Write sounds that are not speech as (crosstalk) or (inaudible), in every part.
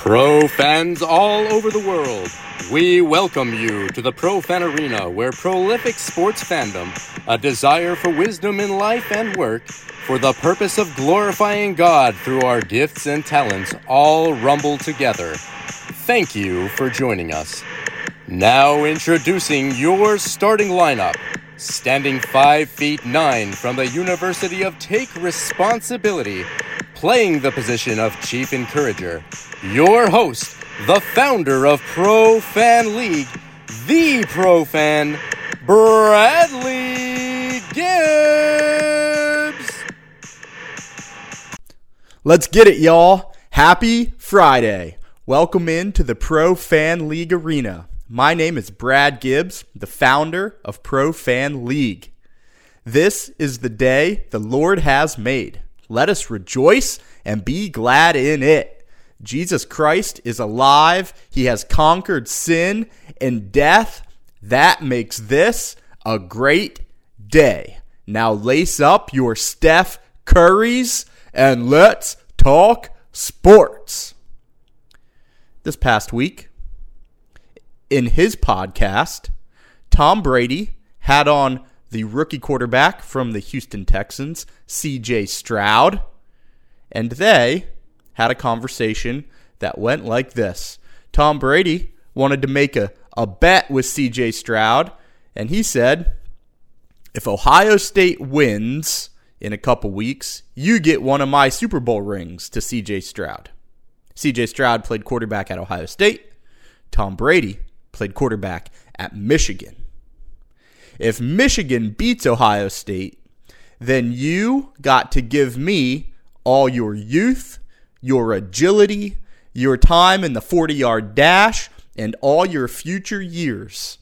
Pro fans all over the world, we welcome you to the Pro Fan Arena where prolific sports fandom, a desire for wisdom in life and work, for the purpose of glorifying God through our gifts and talents all rumble together. Thank you for joining us. Now introducing your starting lineup. Standing 5 feet 9 from the University of Take Responsibility, playing the position of Chief Encourager, your host, the founder of Pro Fan League, the Pro Fan, Bradley Gibbs. Let's get it, y'all. Happy Friday. Welcome in to the Pro Fan League Arena. My name is Brad Gibbs, the founder of Pro Fan League. This is the day the Lord has made. Let us rejoice and be glad in it. Jesus Christ is alive. He has conquered sin and death. That makes this a great day. Now lace up your Steph Currys and let's talk sports. This past week, in his podcast, Tom Brady had on the rookie quarterback from the Houston Texans, CJ Stroud, and they had a conversation that went like this. Tom Brady wanted to make a, a bet with CJ Stroud, and he said, if Ohio State wins in a couple weeks, you get one of my Super Bowl rings to CJ Stroud. CJ Stroud played quarterback at Ohio State. Tom Brady played quarterback at Michigan. If Michigan beats Ohio State, then you got to give me all your youth, your agility, your time in the 40 yard dash, and all your future years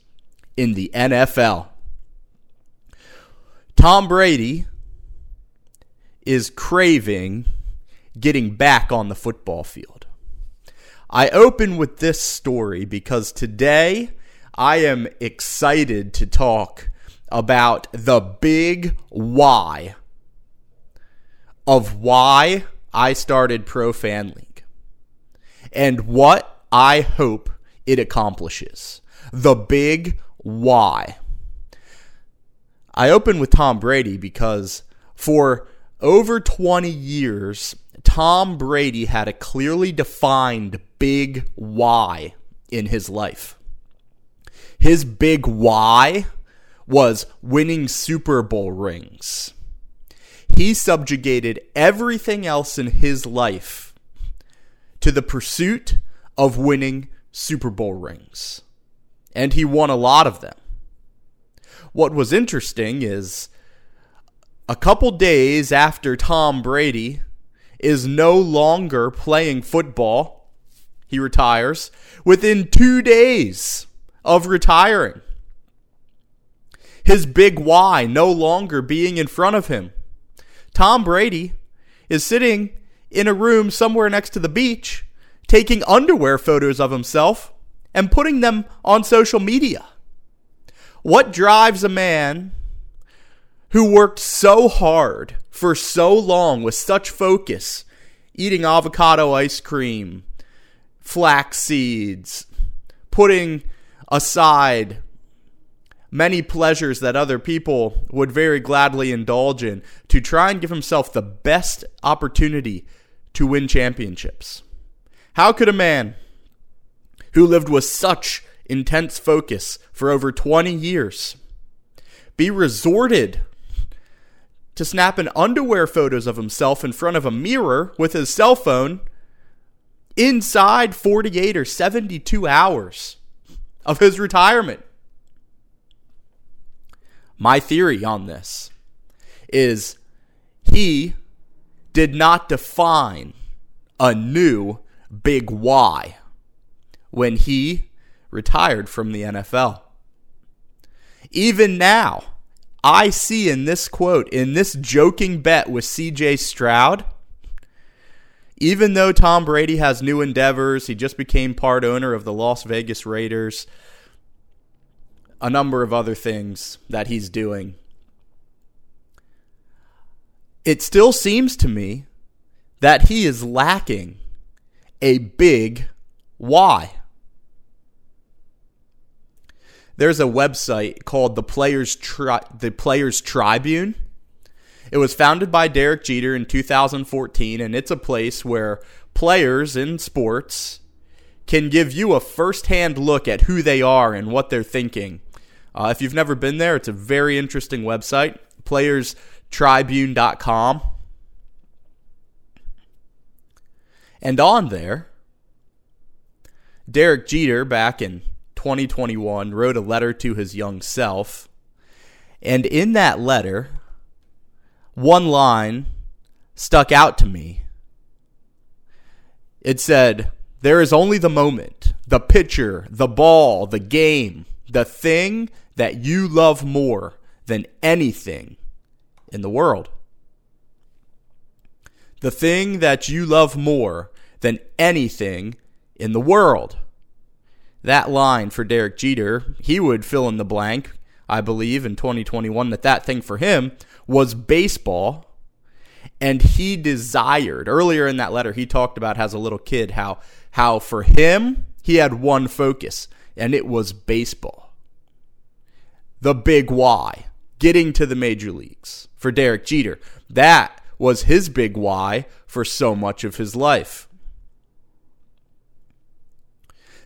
in the NFL. Tom Brady is craving getting back on the football field. I open with this story because today I am excited to talk about the big why of why I started Pro Fan League and what I hope it accomplishes. The big why. I open with Tom Brady because for over 20 years, Tom Brady had a clearly defined big why in his life. His big why was winning Super Bowl rings. He subjugated everything else in his life to the pursuit of winning Super Bowl rings. And he won a lot of them. What was interesting is a couple days after Tom Brady is no longer playing football, he retires within two days of retiring. His big why no longer being in front of him. Tom Brady is sitting in a room somewhere next to the beach, taking underwear photos of himself and putting them on social media. What drives a man who worked so hard for so long with such focus, eating avocado ice cream, flax seeds, putting aside many pleasures that other people would very gladly indulge in to try and give himself the best opportunity to win championships. How could a man who lived with such intense focus for over 20 years be resorted to snapping underwear photos of himself in front of a mirror with his cell phone inside 48 or 72 hours of his retirement. My theory on this is he did not define a new big why when he retired from the NFL. Even now, I see in this quote, in this joking bet with CJ Stroud, even though Tom Brady has new endeavors, he just became part owner of the Las Vegas Raiders, a number of other things that he's doing. It still seems to me that he is lacking a big why. There's a website called the Players Tri- the Players Tribune. It was founded by Derek Jeter in 2014 and it's a place where players in sports can give you a first-hand look at who they are and what they're thinking. Uh, if you've never been there, it's a very interesting website, playerstribune.com. And on there, Derek Jeter, back in 2021, wrote a letter to his young self. And in that letter, one line stuck out to me. It said, There is only the moment, the pitcher, the ball, the game, the thing that you love more than anything in the world. The thing that you love more than anything in the world. That line for Derek Jeter, he would fill in the blank, I believe, in 2021, that that thing for him was baseball. And he desired, earlier in that letter, he talked about as a little kid how, how for him, he had one focus, and it was baseball. The big why, getting to the major leagues for Derek Jeter. That was his big why for so much of his life.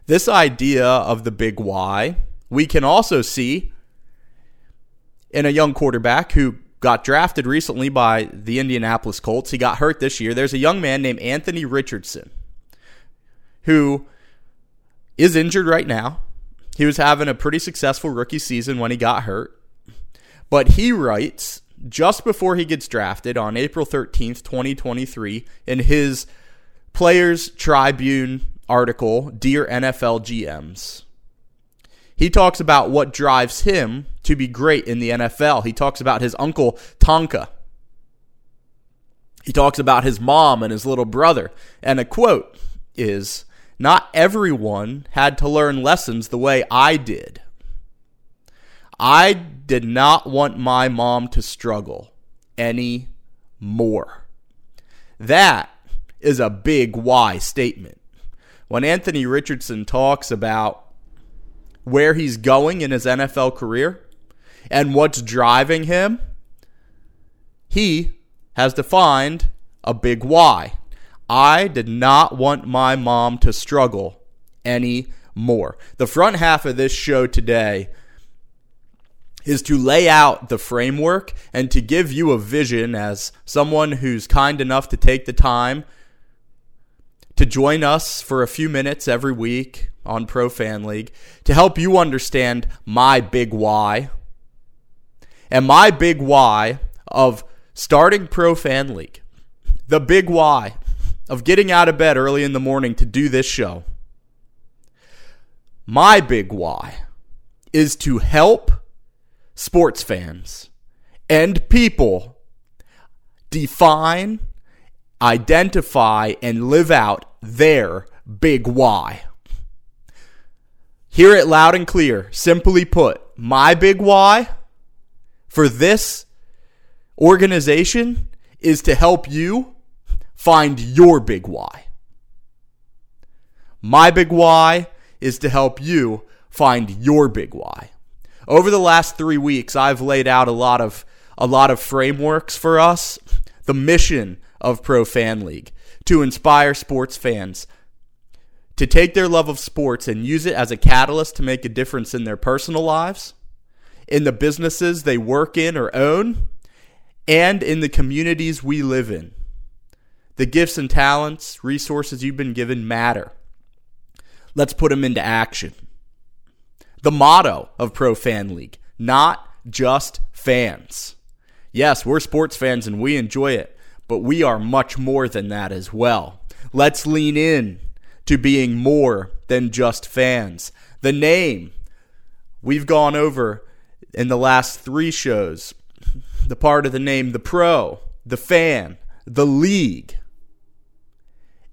This idea of the big why, we can also see in a young quarterback who got drafted recently by the Indianapolis Colts. He got hurt this year. There's a young man named Anthony Richardson who is injured right now. He was having a pretty successful rookie season when he got hurt. But he writes just before he gets drafted on April 13th, 2023, in his Players Tribune article, Dear NFL GMs. He talks about what drives him to be great in the NFL. He talks about his uncle, Tonka. He talks about his mom and his little brother. And a quote is Not everyone had to learn lessons the way I did. I did not want my mom to struggle any more. That is a big why statement when Anthony Richardson talks about where he's going in his NFL career and what's driving him, he has defined a big why. I did not want my mom to struggle any more. The front half of this show today is to lay out the framework and to give you a vision as someone who's kind enough to take the time to join us for a few minutes every week on Pro Fan League to help you understand my big why. And my big why of starting Pro Fan League, the big why of getting out of bed early in the morning to do this show. My big why is to help sports fans and people define identify and live out their big why. Hear it loud and clear. Simply put, my big why for this organization is to help you find your big why. My big why is to help you find your big why. Over the last 3 weeks I've laid out a lot of a lot of frameworks for us. The mission of Pro Fan League to inspire sports fans to take their love of sports and use it as a catalyst to make a difference in their personal lives, in the businesses they work in or own, and in the communities we live in. The gifts and talents, resources you've been given matter. Let's put them into action. The motto of Pro Fan League not just fans. Yes, we're sports fans and we enjoy it, but we are much more than that as well. Let's lean in to being more than just fans. The name we've gone over in the last three shows the part of the name, the pro, the fan, the league.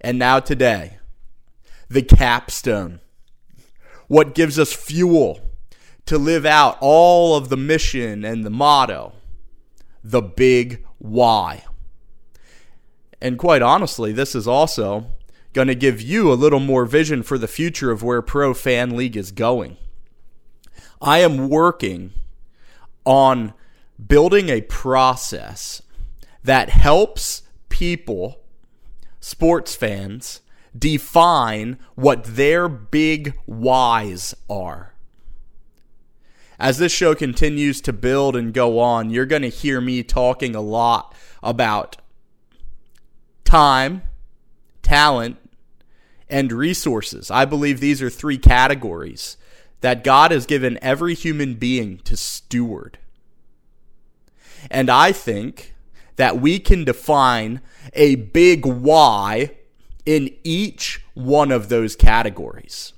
And now today, the capstone. What gives us fuel to live out all of the mission and the motto, the big why. And quite honestly, this is also going to give you a little more vision for the future of where Pro Fan League is going. I am working on building a process that helps people, sports fans, define what their big whys are. As this show continues to build and go on, you're going to hear me talking a lot about time, talent, and resources. I believe these are three categories that God has given every human being to steward. And I think that we can define a big why in each one of those categories.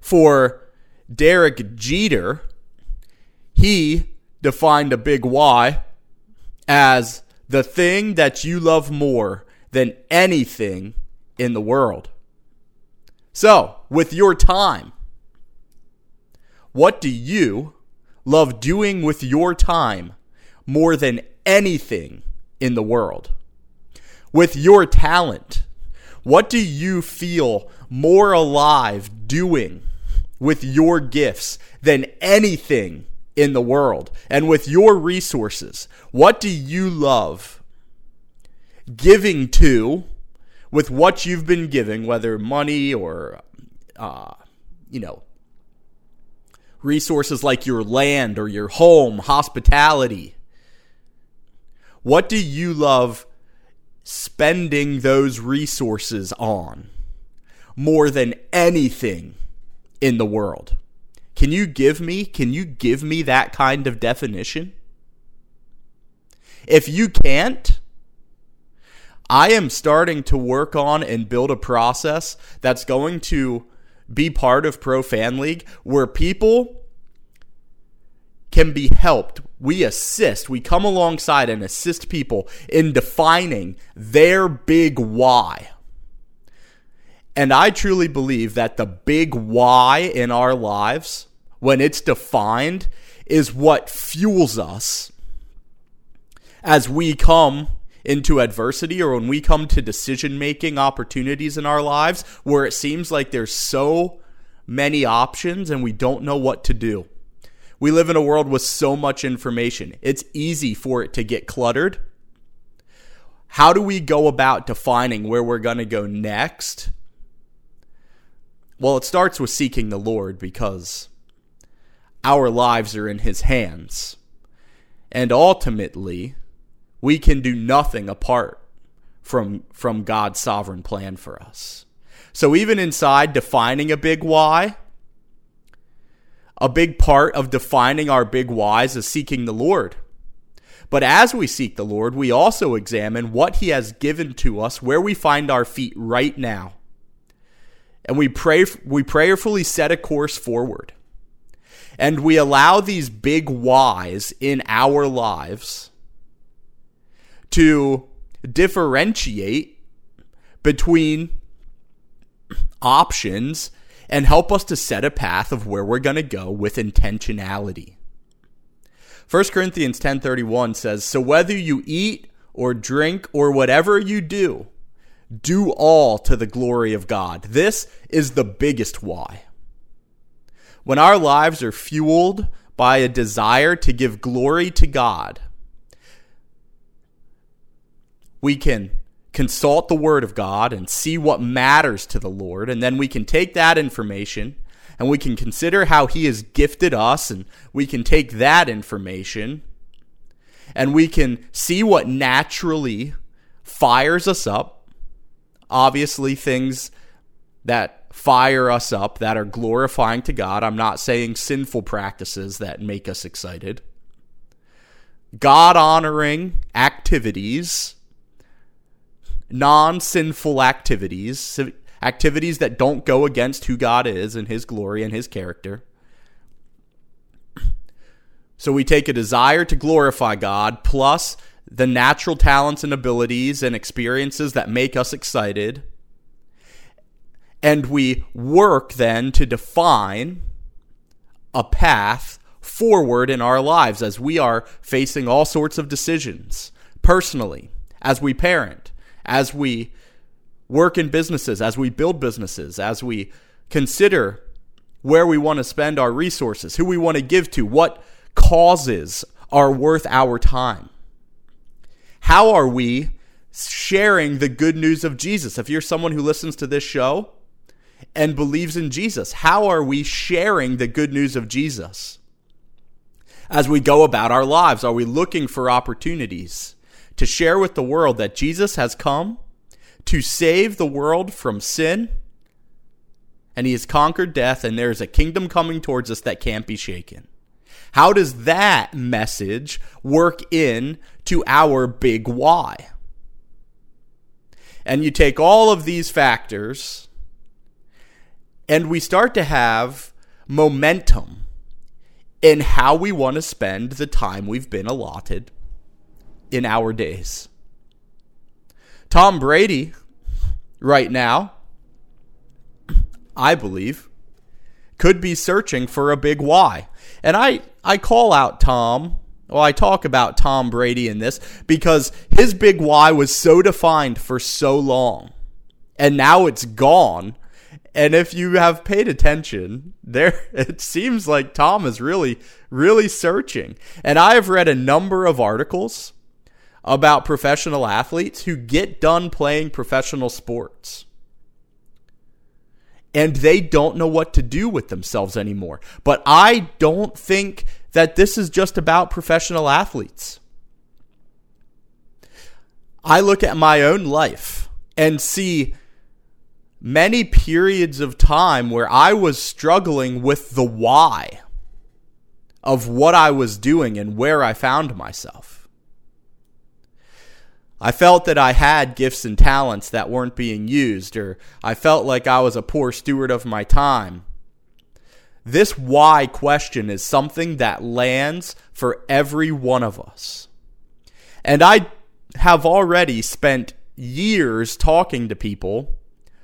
For Derek Jeter, he defined a big why as the thing that you love more than anything in the world. So, with your time, what do you love doing with your time more than anything in the world? With your talent, what do you feel more alive doing with your gifts than anything in the world? And with your resources, what do you love giving to with what you've been giving, whether money or, uh, you know, resources like your land or your home, hospitality. What do you love spending those resources on more than anything in the world? Can you give me can you give me that kind of definition? If you can't, I am starting to work on and build a process that's going to be part of Pro Fan League where people can be helped. We assist, we come alongside and assist people in defining their big why. And I truly believe that the big why in our lives, when it's defined, is what fuels us as we come into adversity or when we come to decision making opportunities in our lives where it seems like there's so many options and we don't know what to do. We live in a world with so much information. It's easy for it to get cluttered. How do we go about defining where we're going to go next? Well, it starts with seeking the Lord because our lives are in His hands. And ultimately, we can do nothing apart from, from God's sovereign plan for us. So, even inside defining a big why, a big part of defining our big whys is seeking the Lord. But as we seek the Lord, we also examine what He has given to us, where we find our feet right now. And we pray, we prayerfully set a course forward. And we allow these big whys in our lives to differentiate between options and help us to set a path of where we're going to go with intentionality. 1 Corinthians 10:31 says, "So whether you eat or drink or whatever you do, do all to the glory of God." This is the biggest why. When our lives are fueled by a desire to give glory to God, we can consult the Word of God and see what matters to the Lord. And then we can take that information and we can consider how He has gifted us, and we can take that information and we can see what naturally fires us up. Obviously, things that fire us up that are glorifying to God. I'm not saying sinful practices that make us excited. God honoring activities non sinful activities, activities that don't go against who God is and His glory and His character. So we take a desire to glorify God plus the natural talents and abilities and experiences that make us excited. And we work then to define a path forward in our lives as we are facing all sorts of decisions personally, as we parent, as we work in businesses, as we build businesses, as we consider where we want to spend our resources, who we want to give to, what causes are worth our time. How are we sharing the good news of Jesus? If you're someone who listens to this show and believes in Jesus, how are we sharing the good news of Jesus? As we go about our lives, are we looking for opportunities to share with the world that Jesus has come to save the world from sin? and he has conquered death, and there is a kingdom coming towards us that can't be shaken. How does that message work in to our big why? And you take all of these factors, and we start to have momentum in how we want to spend the time we've been allotted in our days. Tom Brady, right now, I believe, could be searching for a big why. And I, I call out Tom, well, I talk about Tom Brady in this because his big why was so defined for so long. And now it's gone. And if you have paid attention, there (laughs) it seems like Tom is really, really searching. And I have read a number of articles about professional athletes who get done playing professional sports and they don't know what to do with themselves anymore. But I don't think that this is just about professional athletes. I look at my own life and see many periods of time where I was struggling with the why of what I was doing and where I found myself. I felt that I had gifts and talents that weren't being used, or I felt like I was a poor steward of my time. This why question is something that lands for every one of us. And I have already spent years talking to people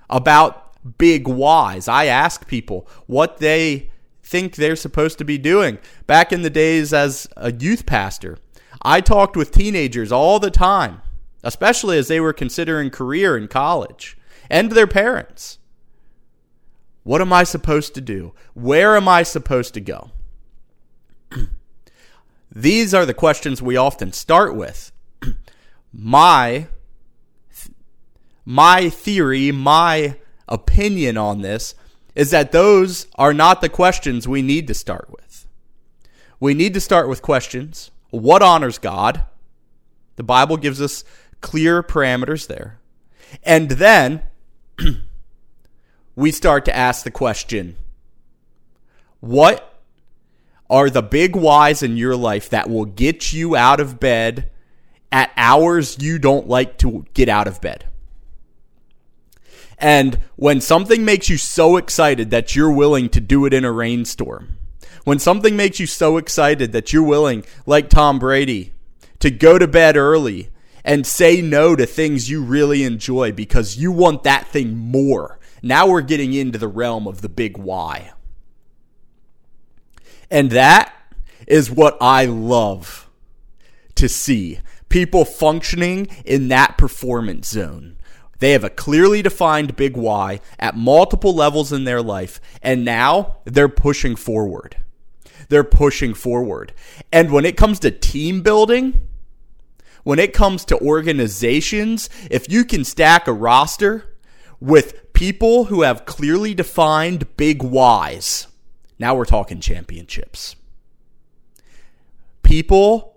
about big whys. I ask people what they think they're supposed to be doing. Back in the days as a youth pastor, I talked with teenagers all the time especially as they were considering career in college, and their parents. What am I supposed to do? Where am I supposed to go? (clears throat) These are the questions we often start with. (clears throat) my my theory, my opinion on this is that those are not the questions we need to start with. We need to start with questions. What honors God? The Bible gives us clear parameters there. And then (clears throat) we start to ask the question what are the big whys in your life that will get you out of bed at hours you don't like to get out of bed? And when something makes you so excited that you're willing to do it in a rainstorm, when something makes you so excited that you're willing, like Tom Brady, to go to bed early and say no to things you really enjoy because you want that thing more. Now we're getting into the realm of the big why. And that is what I love to see people functioning in that performance zone. They have a clearly defined big why at multiple levels in their life, and now they're pushing forward. They're pushing forward. And when it comes to team building, when it comes to organizations, if you can stack a roster with people who have clearly defined big whys, now we're talking championships. People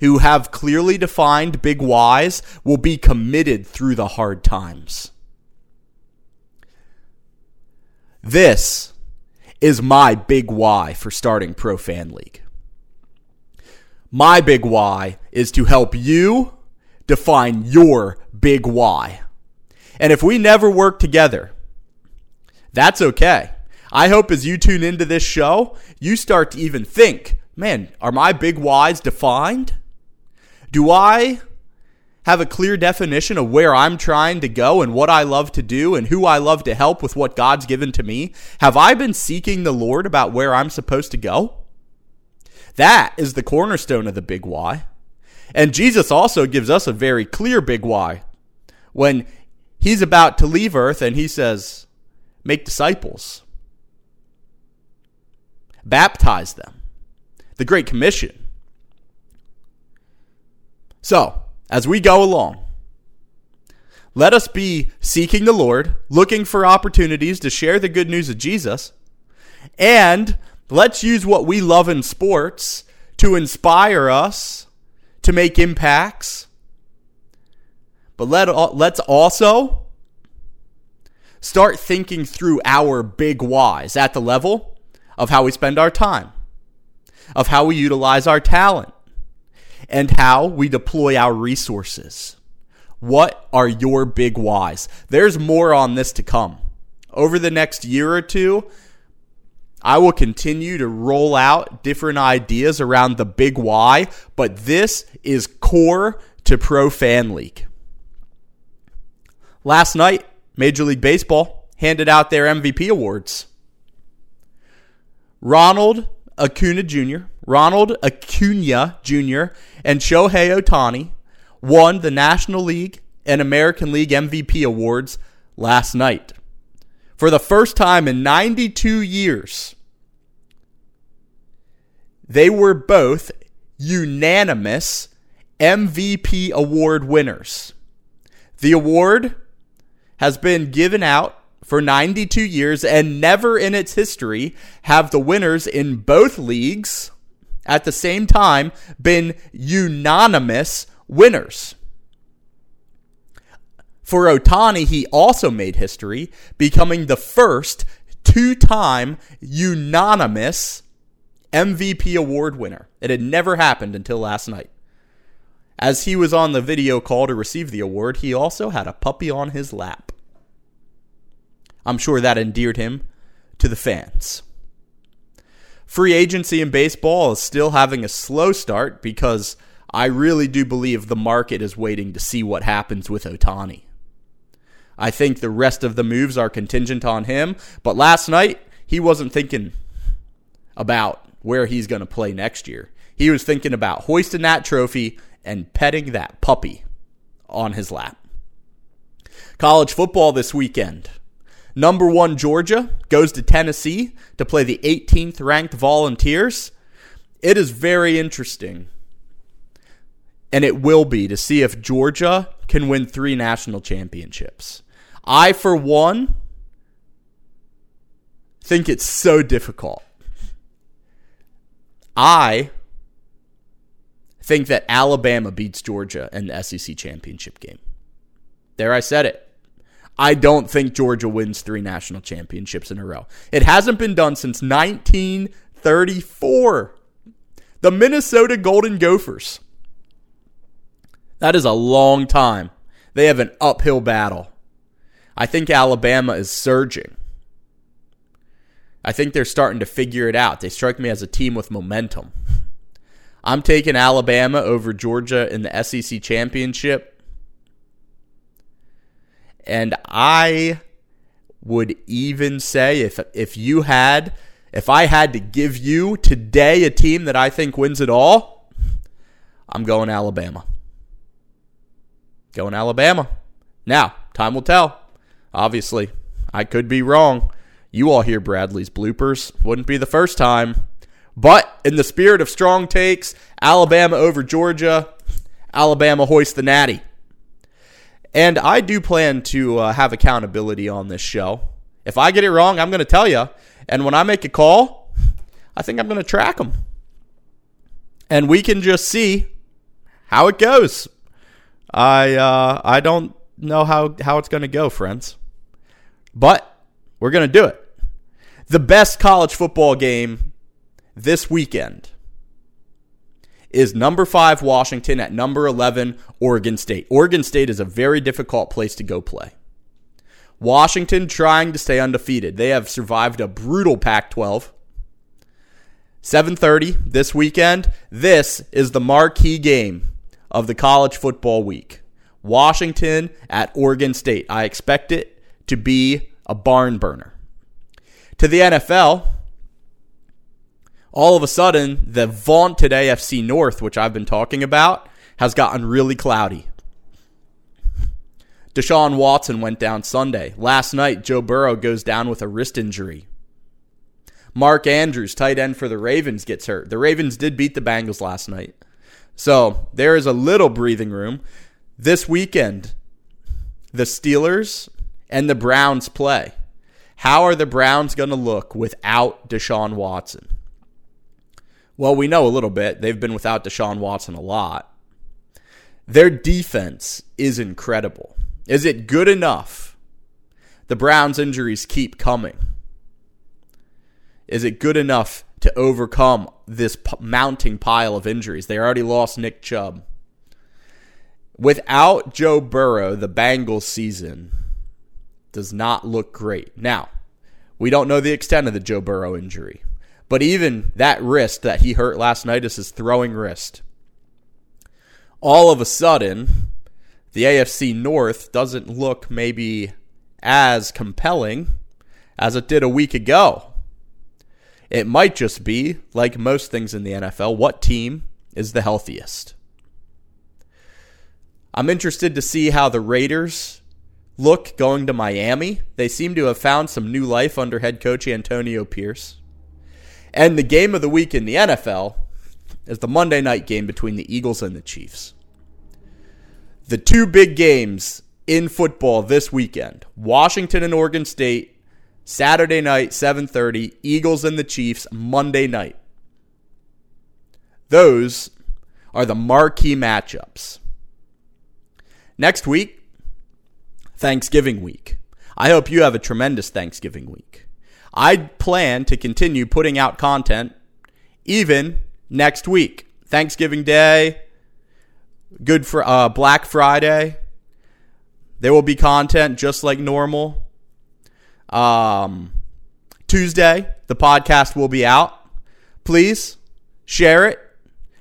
who have clearly defined big whys will be committed through the hard times. This is my big why for starting Pro Fan League. My big why is to help you define your big why. And if we never work together, that's okay. I hope as you tune into this show, you start to even think, man, are my big whys defined? Do I have a clear definition of where I'm trying to go and what I love to do and who I love to help with what God's given to me? Have I been seeking the Lord about where I'm supposed to go? That is the cornerstone of the big why. And Jesus also gives us a very clear big why when he's about to leave earth and he says, Make disciples, baptize them. The Great Commission. So, as we go along, let us be seeking the Lord, looking for opportunities to share the good news of Jesus, and let's use what we love in sports to inspire us to make impacts. But let, let's also start thinking through our big whys at the level of how we spend our time, of how we utilize our talent, and how we deploy our resources. What are your big whys? There's more on this to come. Over the next year or two, I will continue to roll out different ideas around the big why, but this is core to Pro Fan League. Last night, Major League Baseball handed out their MVP awards. Ronald Acuna Jr., Ronald Acuna Jr., and Shohei Ohtani won the National League and American League MVP awards last night. For the first time in 92 years, they were both unanimous MVP award winners. The award has been given out for 92 years and never in its history have the winners in both leagues at the same time been unanimous winners. For Ohtani, he also made history, becoming the first two time unanimous MVP award winner. It had never happened until last night. As he was on the video call to receive the award, he also had a puppy on his lap. I'm sure that endeared him to the fans. Free agency in baseball is still having a slow start because I really do believe the market is waiting to see what happens with Ohtani. I think the rest of the moves are contingent on him, but last night he wasn't thinking about where he's going to play next year. He was thinking about hoisting that trophy and petting that puppy on his lap. College football this weekend. Number one, Georgia goes to Tennessee to play the 18th ranked Volunteers. It is very interesting, and it will be to see if Georgia can win three national championships. I, for one, think it's so difficult. I think that Alabama beats Georgia in the SEC championship game. There, I said it. I don't think Georgia wins three national championships in a row. It hasn't been done since 1934. The Minnesota Golden Gophers. That is a long time. They have an uphill battle. I think Alabama is surging. I think they're starting to figure it out. They strike me as a team with momentum. I'm taking Alabama over Georgia in the SEC championship. And I would even say if if you had if I had to give you today a team that I think wins it all, I'm going Alabama. Going Alabama. Now, time will tell. Obviously, I could be wrong. You all hear Bradley's bloopers. Wouldn't be the first time. But in the spirit of strong takes, Alabama over Georgia, Alabama hoist the natty. And I do plan to uh, have accountability on this show. If I get it wrong, I'm going to tell you. And when I make a call, I think I'm going to track them. And we can just see how it goes. I uh, I don't know how, how it's going to go, friends. But we're going to do it the best college football game this weekend is number five Washington at number 11 Oregon State. Oregon State is a very difficult place to go play. Washington trying to stay undefeated. They have survived a brutal Pac 12. 7:30 this weekend. This is the marquee game of the college football week. Washington at Oregon State. I expect it to be a barn burner to the NFL, all of a sudden, the vaunted AFC North, which I've been talking about, has gotten really cloudy. Deshaun Watson went down Sunday. Last night, Joe Burrow goes down with a wrist injury. Mark Andrews, tight end for the Ravens, gets hurt. The Ravens did beat the Bengals last night. So there is a little breathing room. This weekend, the Steelers and the Browns play. How are the Browns going to look without Deshaun Watson? Well, we know a little bit. They've been without Deshaun Watson a lot. Their defense is incredible. Is it good enough? The Browns' injuries keep coming. Is it good enough to overcome this p- mounting pile of injuries? They already lost Nick Chubb. Without Joe Burrow, the Bengals season does not look great. Now, we don't know the extent of the Joe Burrow injury, but even that wrist that he hurt last night is his throwing wrist. All of a sudden, the AFC North doesn't look maybe as compelling as it did a week ago. It might just be, like most things in the NFL, what team is the healthiest. I'm interested to see how the Raiders look going to Miami. They seem to have found some new life under head coach Antonio Pierce. And the game of the week in the NFL is the Monday night game between the Eagles and the Chiefs. The two big games in football this weekend Washington and Oregon State, Saturday night, 7:30, Eagles and the Chiefs, Monday night. Those are the marquee matchups. Next week, Thanksgiving week. I hope you have a tremendous Thanksgiving week. I plan to continue putting out content even next week. Thanksgiving Day, good for uh, Black Friday. There will be content just like normal. Um, Tuesday, the podcast will be out. Please share it.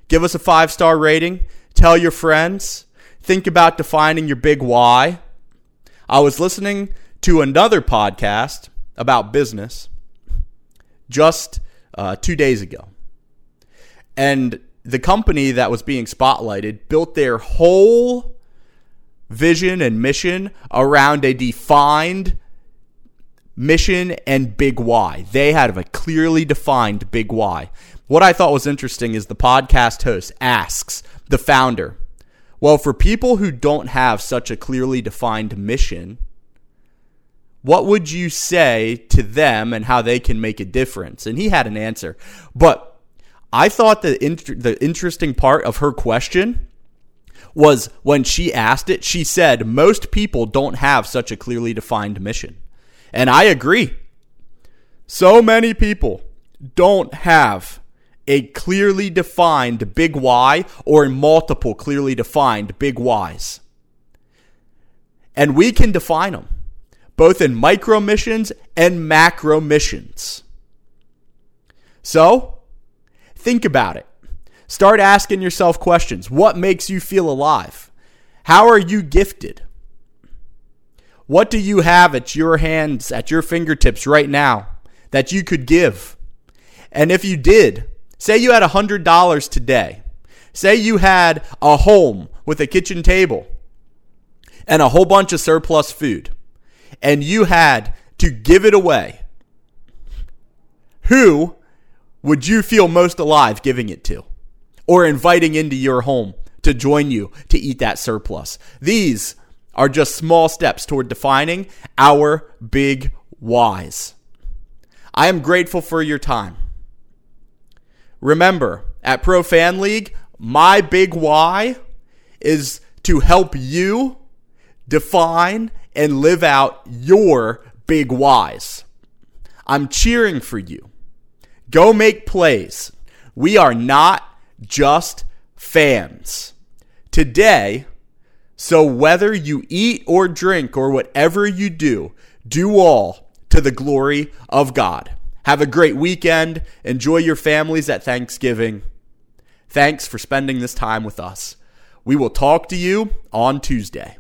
Give us a five star rating. Tell your friends. Think about defining your big why. I was listening to another podcast about business just uh, two days ago. And the company that was being spotlighted built their whole vision and mission around a defined mission and big why. They had a clearly defined big why. What I thought was interesting is the podcast host asks the founder, well, for people who don't have such a clearly defined mission, what would you say to them and how they can make a difference? And he had an answer. But I thought the the interesting part of her question was when she asked it, she said most people don't have such a clearly defined mission. And I agree. So many people don't have a clearly defined big why or multiple clearly defined big whys. And we can define them both in micro missions and macro missions. So, think about it. Start asking yourself questions. What makes you feel alive? How are you gifted? What do you have at your hands, at your fingertips right now that you could give? And if you did, Say you had $100 today. Say you had a home with a kitchen table and a whole bunch of surplus food, and you had to give it away. Who would you feel most alive giving it to or inviting into your home to join you to eat that surplus? These are just small steps toward defining our big whys. I am grateful for your time. Remember, at Pro Fan League, my big why is to help you define and live out your big whys. I'm cheering for you. Go make plays. We are not just fans. Today, so whether you eat or drink or whatever you do, do all to the glory of God. Have a great weekend. Enjoy your families at Thanksgiving. Thanks for spending this time with us. We will talk to you on Tuesday.